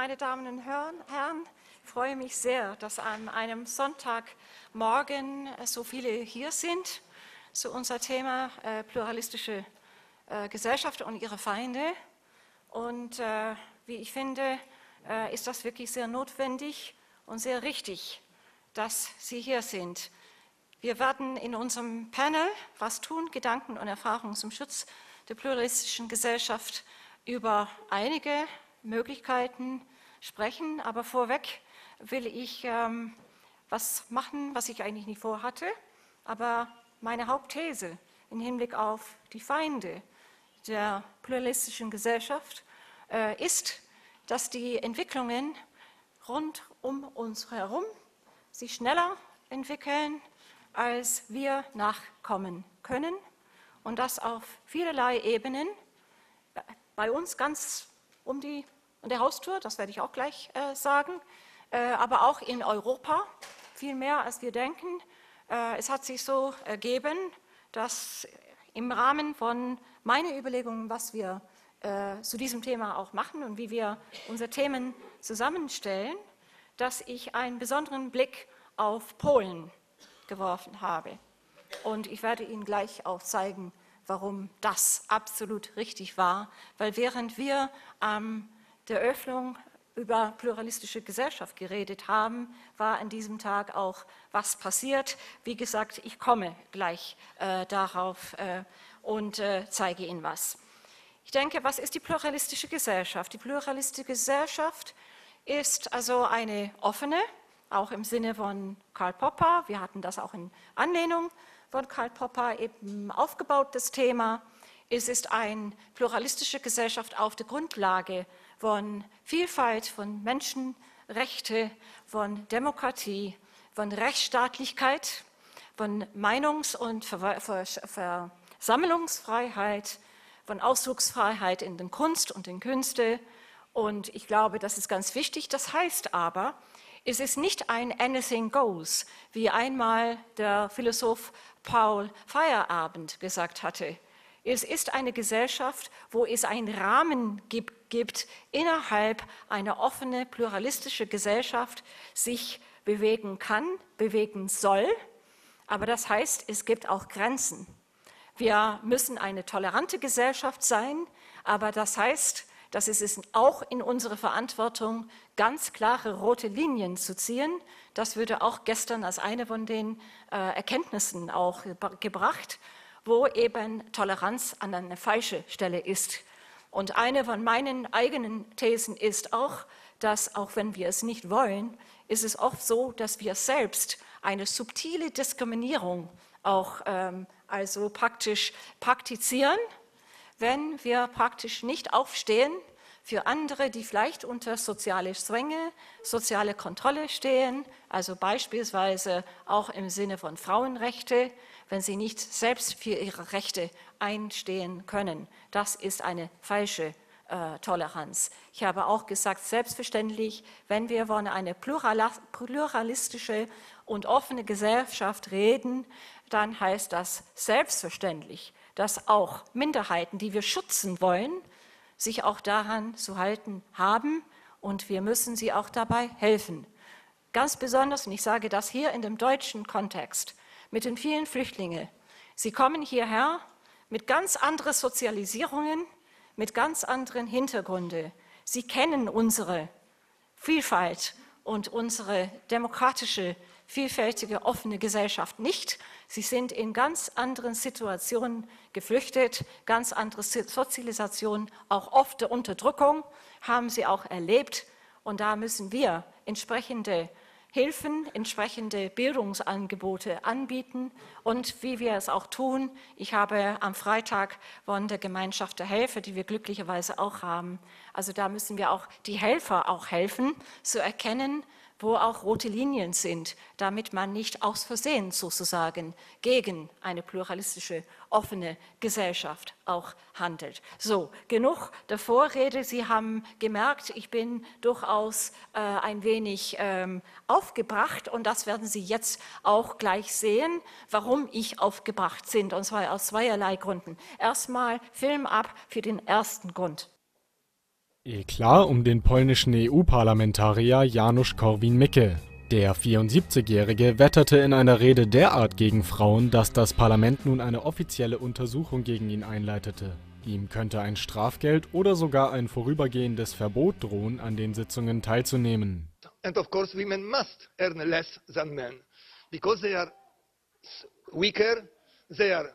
meine Damen und Herren. Ich freue mich sehr, dass an einem Sonntagmorgen so viele hier sind zu unser Thema äh, pluralistische äh, Gesellschaft und ihre Feinde. Und äh, wie ich finde, äh, ist das wirklich sehr notwendig und sehr richtig, dass Sie hier sind. Wir werden in unserem Panel Was tun, Gedanken und Erfahrungen zum Schutz der pluralistischen Gesellschaft über einige Möglichkeiten sprechen. Aber vorweg will ich ähm, was machen, was ich eigentlich nicht vorhatte. Aber meine Hauptthese im Hinblick auf die Feinde der pluralistischen Gesellschaft äh, ist, dass die Entwicklungen rund um uns herum sich schneller entwickeln, als wir nachkommen können und das auf vielerlei Ebenen. Bei uns ganz um die um der Haustür, das werde ich auch gleich äh, sagen, äh, aber auch in Europa, viel mehr als wir denken. Äh, es hat sich so ergeben, dass im Rahmen von meinen Überlegungen, was wir äh, zu diesem Thema auch machen und wie wir unsere Themen zusammenstellen, dass ich einen besonderen Blick auf Polen geworfen habe. Und ich werde Ihnen gleich auch zeigen, warum das absolut richtig war, weil während wir am der Öffnung über pluralistische Gesellschaft geredet haben, war an diesem Tag auch was passiert. Wie gesagt, ich komme gleich äh, darauf äh, und äh, zeige Ihnen was. Ich denke, was ist die pluralistische Gesellschaft? Die pluralistische Gesellschaft ist also eine offene, auch im Sinne von Karl Popper, wir hatten das auch in Anlehnung von Karl Popper eben aufgebaut, das Thema. Es ist eine pluralistische Gesellschaft auf der Grundlage von Vielfalt, von Menschenrechte, von Demokratie, von Rechtsstaatlichkeit, von Meinungs- und Versammlungsfreiheit, von Ausdrucksfreiheit in den Kunst und den Künste. Und ich glaube, das ist ganz wichtig. Das heißt aber, es ist nicht ein Anything Goes, wie einmal der Philosoph Paul Feierabend gesagt hatte. Es ist eine Gesellschaft, wo es einen Rahmen gibt, gibt innerhalb einer offenen, pluralistischen Gesellschaft sich bewegen kann, bewegen soll. Aber das heißt, es gibt auch Grenzen. Wir müssen eine tolerante Gesellschaft sein, aber das heißt, dass es ist auch in unserer Verantwortung, ganz klare rote Linien zu ziehen. Das würde auch gestern als eine von den äh, Erkenntnissen auch gebracht wo eben Toleranz an einer falschen Stelle ist. Und eine von meinen eigenen Thesen ist auch, dass auch wenn wir es nicht wollen, ist es oft so, dass wir selbst eine subtile Diskriminierung auch ähm, also praktisch praktizieren, wenn wir praktisch nicht aufstehen für andere, die vielleicht unter soziale Zwänge, soziale Kontrolle stehen, also beispielsweise auch im Sinne von Frauenrechte, wenn sie nicht selbst für ihre Rechte einstehen können. Das ist eine falsche äh, Toleranz. Ich habe auch gesagt, selbstverständlich, wenn wir von einer pluralistische und offene Gesellschaft reden, dann heißt das selbstverständlich, dass auch Minderheiten, die wir schützen wollen, sich auch daran zu halten haben und wir müssen sie auch dabei helfen. Ganz besonders, und ich sage das hier in dem deutschen Kontext, mit den vielen Flüchtlingen. Sie kommen hierher mit ganz anderen Sozialisierungen, mit ganz anderen Hintergründen. Sie kennen unsere Vielfalt und unsere demokratische, vielfältige, offene Gesellschaft nicht. Sie sind in ganz anderen Situationen geflüchtet, ganz andere Sozialisation, auch oft der Unterdrückung haben sie auch erlebt. Und da müssen wir entsprechende Hilfen, entsprechende Bildungsangebote anbieten und wie wir es auch tun. Ich habe am Freitag von der Gemeinschaft der Helfer, die wir glücklicherweise auch haben. Also da müssen wir auch die Helfer auch helfen, zu erkennen, wo auch rote Linien sind, damit man nicht aus Versehen sozusagen gegen eine pluralistische, offene Gesellschaft auch handelt. So, genug der Vorrede. Sie haben gemerkt, ich bin durchaus äh, ein wenig ähm, aufgebracht und das werden Sie jetzt auch gleich sehen, warum ich aufgebracht bin, und zwar aus zweierlei Gründen. Erstmal Film ab für den ersten Grund. Eklar um den polnischen EU-Parlamentarier Janusz Korwin-Mikke. Der 74-Jährige wetterte in einer Rede derart gegen Frauen, dass das Parlament nun eine offizielle Untersuchung gegen ihn einleitete. Ihm könnte ein Strafgeld oder sogar ein vorübergehendes Verbot drohen, an den Sitzungen teilzunehmen. And of course women must earn less than men because they are weaker, they are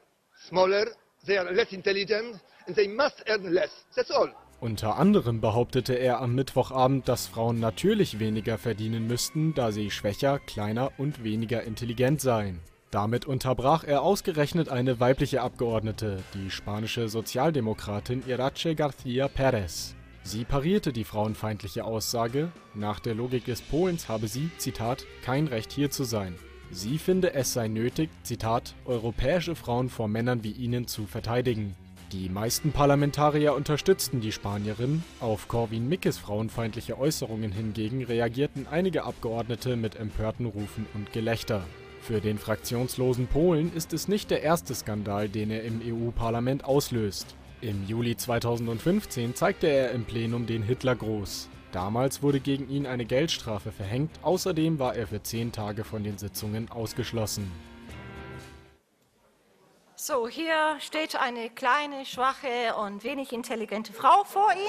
smaller, they are less intelligent and they must earn less. That's all. Unter anderem behauptete er am Mittwochabend, dass Frauen natürlich weniger verdienen müssten, da sie schwächer, kleiner und weniger intelligent seien. Damit unterbrach er ausgerechnet eine weibliche Abgeordnete, die spanische Sozialdemokratin Irache García Pérez. Sie parierte die frauenfeindliche Aussage, nach der Logik des Polens habe sie, Zitat, kein Recht hier zu sein. Sie finde es sei nötig, Zitat, europäische Frauen vor Männern wie ihnen zu verteidigen. Die meisten Parlamentarier unterstützten die Spanierin, auf Corwin-Mikkes frauenfeindliche Äußerungen hingegen reagierten einige Abgeordnete mit empörten Rufen und Gelächter. Für den fraktionslosen Polen ist es nicht der erste Skandal, den er im EU-Parlament auslöst. Im Juli 2015 zeigte er im Plenum den Hitlergruß. Damals wurde gegen ihn eine Geldstrafe verhängt, außerdem war er für zehn Tage von den Sitzungen ausgeschlossen. So, hier steht eine kleine, schwache und wenig intelligente Frau vor Ihnen.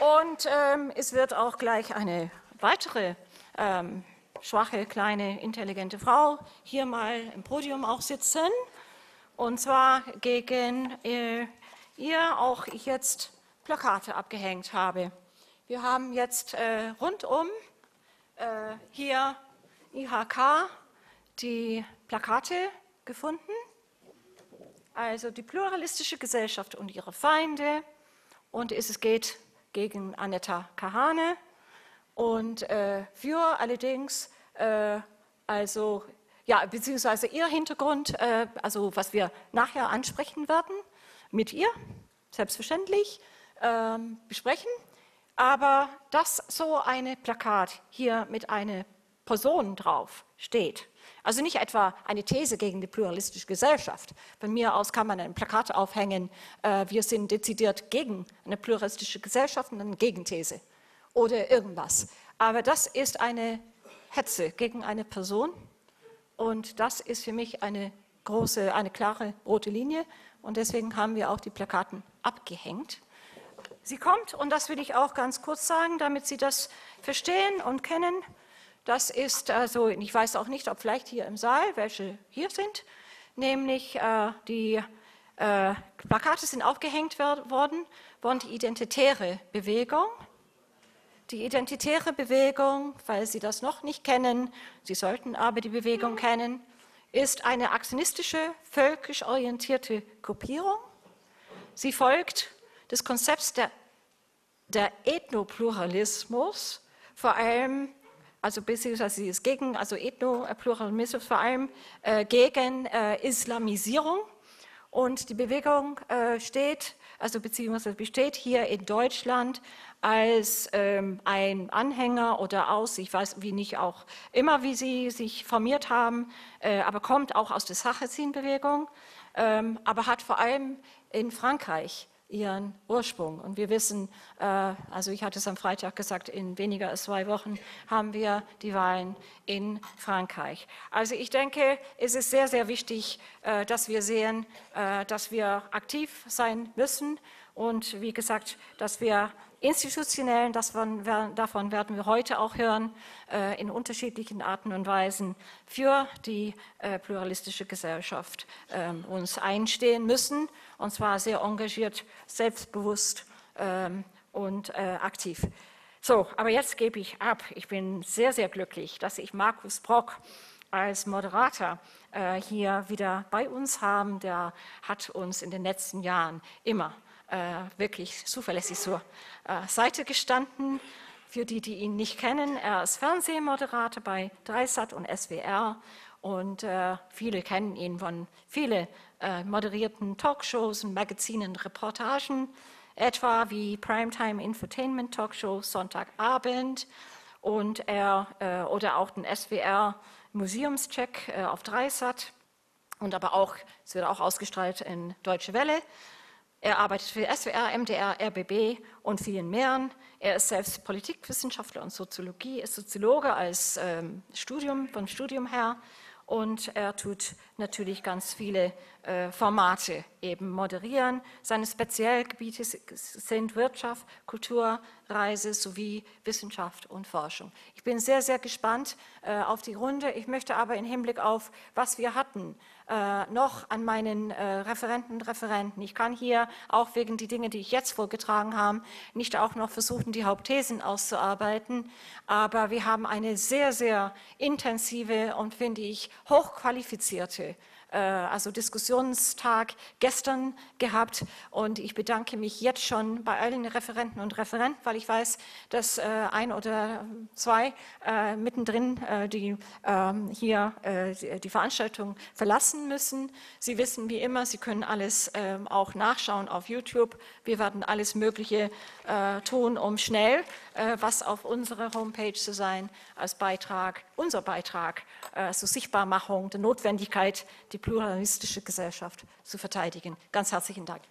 Und ähm, es wird auch gleich eine weitere ähm, schwache, kleine, intelligente Frau hier mal im Podium auch sitzen. Und zwar gegen äh, ihr auch ich jetzt Plakate abgehängt habe. Wir haben jetzt äh, rundum äh, hier IHK die Plakate gefunden, also die pluralistische Gesellschaft und ihre Feinde. Und es geht gegen Anetta Kahane und äh, für allerdings, äh, also ja, beziehungsweise ihr Hintergrund, äh, also was wir nachher ansprechen werden, mit ihr, selbstverständlich, ähm, besprechen. Aber dass so ein Plakat hier mit einer Person drauf steht, also nicht etwa eine These gegen die pluralistische Gesellschaft. Von mir aus kann man ein Plakat aufhängen, äh, wir sind dezidiert gegen eine pluralistische Gesellschaft und eine Gegenthese oder irgendwas. Aber das ist eine Hetze gegen eine Person und das ist für mich eine große, eine klare rote Linie und deswegen haben wir auch die Plakaten abgehängt. Sie kommt, und das will ich auch ganz kurz sagen, damit Sie das verstehen und kennen. Das ist also, ich weiß auch nicht, ob vielleicht hier im Saal welche hier sind, nämlich äh, die äh, Plakate sind aufgehängt worden von die Identitäre Bewegung. Die Identitäre Bewegung, weil Sie das noch nicht kennen, Sie sollten aber die Bewegung kennen, ist eine aktionistische, völkisch orientierte Gruppierung. Sie folgt des Konzepts der, der Ethnopluralismus, vor allem, also beziehungsweise ist gegen, also Ethnopluralismus vor allem äh, gegen äh, Islamisierung. Und die Bewegung äh, steht, also beziehungsweise besteht hier in Deutschland als ähm, ein Anhänger oder aus, ich weiß wie nicht auch immer, wie sie sich formiert haben, äh, aber kommt auch aus der Sarrazin-Bewegung, ähm, aber hat vor allem in Frankreich ihren Ursprung. Und wir wissen, äh, also ich hatte es am Freitag gesagt, in weniger als zwei Wochen haben wir die Wahlen in Frankreich. Also ich denke, es ist sehr, sehr wichtig, äh, dass wir sehen, äh, dass wir aktiv sein müssen und wie gesagt, dass wir institutionellen, davon, davon werden wir heute auch hören, äh, in unterschiedlichen Arten und Weisen für die äh, pluralistische Gesellschaft ähm, uns einstehen müssen, und zwar sehr engagiert, selbstbewusst ähm, und äh, aktiv. So, aber jetzt gebe ich ab. Ich bin sehr, sehr glücklich, dass ich Markus Brock als Moderator hier wieder bei uns haben. Der hat uns in den letzten Jahren immer äh, wirklich zuverlässig zur äh, Seite gestanden. Für die, die ihn nicht kennen, er ist Fernsehmoderator bei Dreisat und SWR und äh, viele kennen ihn von vielen äh, moderierten Talkshows und Magazinen, Reportagen, etwa wie Primetime Infotainment Talkshow Sonntagabend und er äh, oder auch den SWR Museumscheck äh, auf Dreisat und aber auch, es wird auch ausgestrahlt in Deutsche Welle. Er arbeitet für SWR, MDR, RBB und vielen mehr. Er ist selbst Politikwissenschaftler und Soziologie, ist Soziologe als ähm, Studium, vom Studium her und er tut natürlich ganz viele äh, Formate eben moderieren. Seine Spezialgebiete sind Wirtschaft, Kultur, Reise sowie Wissenschaft und Forschung. Ich bin sehr, sehr gespannt äh, auf die Runde. Ich möchte aber im Hinblick auf, was wir hatten, äh, noch an meinen äh, Referenten und Referenten. Ich kann hier auch wegen die Dinge, die ich jetzt vorgetragen habe, nicht auch noch versuchen, die Hauptthesen auszuarbeiten. Aber wir haben eine sehr, sehr intensive und, finde ich, hochqualifizierte also Diskussionstag gestern gehabt und ich bedanke mich jetzt schon bei allen Referenten und Referenten, weil ich weiß, dass äh, ein oder zwei äh, mittendrin die ähm, hier die Veranstaltung verlassen müssen. Sie wissen wie immer, Sie können alles ähm, auch nachschauen auf YouTube. Wir werden alles Mögliche tun, um schnell was auf unserer Homepage zu sein als Beitrag, unser Beitrag zur Sichtbarmachung der Notwendigkeit, die die pluralistische Gesellschaft zu verteidigen. Ganz herzlichen Dank.